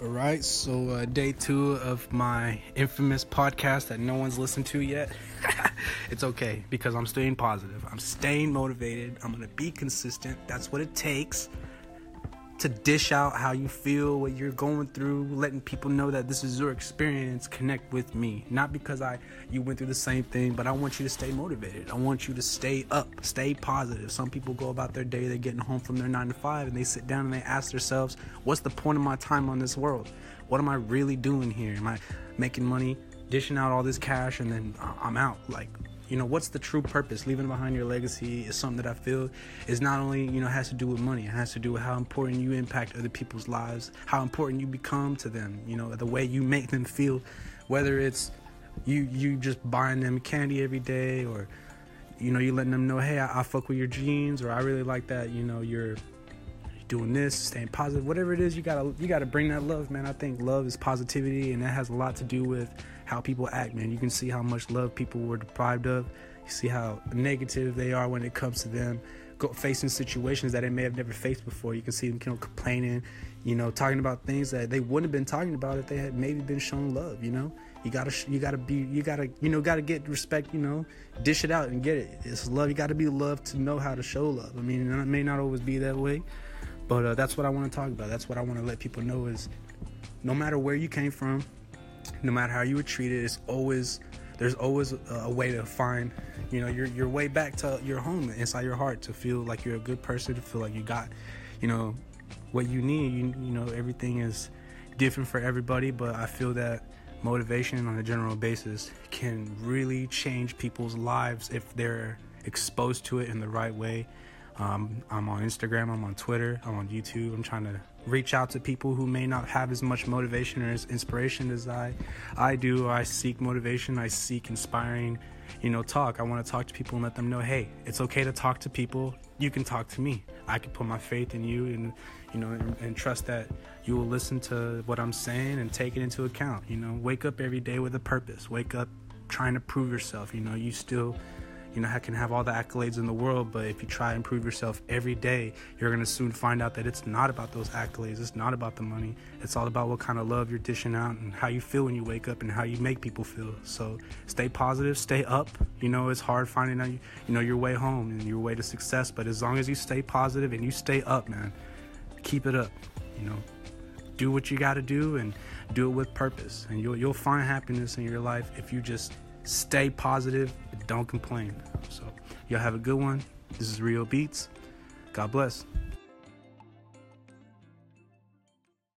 All right, so uh, day two of my infamous podcast that no one's listened to yet. it's okay because I'm staying positive. I'm staying motivated. I'm gonna be consistent. That's what it takes to dish out how you feel, what you're going through, letting people know that this is your experience, connect with me. Not because I you went through the same thing, but I want you to stay motivated. I want you to stay up, stay positive. Some people go about their day, they're getting home from their 9 to 5 and they sit down and they ask themselves, what's the point of my time on this world? What am I really doing here? Am I making money, dishing out all this cash and then uh, I'm out? Like you know what's the true purpose? Leaving behind your legacy is something that i feel is not only you know has to do with money it has to do with how important you impact other people's lives how important you become to them you know the way you make them feel whether it's you you just buying them candy every day or you know you letting them know hey I, I fuck with your jeans or i really like that you know you're doing this, staying positive, whatever it is, you gotta you gotta bring that love, man. I think love is positivity, and that has a lot to do with how people act, man. You can see how much love people were deprived of. You see how negative they are when it comes to them go, facing situations that they may have never faced before. You can see them you know, complaining, you know, talking about things that they wouldn't have been talking about if they had maybe been shown love. You know, you gotta you gotta be you gotta you know gotta get respect. You know, dish it out and get it. It's love. You gotta be loved to know how to show love. I mean, it may not always be that way. But uh, that's what I want to talk about. That's what I want to let people know is no matter where you came from, no matter how you were treated, it's always there's always a, way to find you know your your way back to your home inside your heart to feel like you're a good person, to feel like you got you know what you need. You you know everything is different for everybody, but I feel that motivation on a general basis can really change people's lives if they're exposed to it in the right way um, I'm on Instagram, I'm on Twitter, I'm on YouTube. I'm trying to reach out to people who may not have as much motivation or as inspiration as I, I do. I seek motivation. I seek inspiring, you know, talk. I want to talk to people and let them know, hey, it's okay to talk to people. You can talk to me. I can put my faith in you and, you know, and, and trust that you will listen to what I'm saying and take it into account. You know, wake up every day with a purpose. Wake up trying to prove yourself. You know, you still you know, I can have all the accolades in the world, but if you try and prove yourself every day, you're gonna soon find out that it's not about those accolades. It's not about the money. It's all about what kind of love you're dishing out and how you feel when you wake up and how you make people feel. So stay positive, stay up. You know, it's hard finding out, you know, your way home and your way to success, but as long as you stay positive and you stay up, man, keep it up. You know, do what you got to do and do it with purpose, and you'll you'll find happiness in your life if you just stay positive, don't complain. So, y'all have a good one. This is Real Beats. God bless.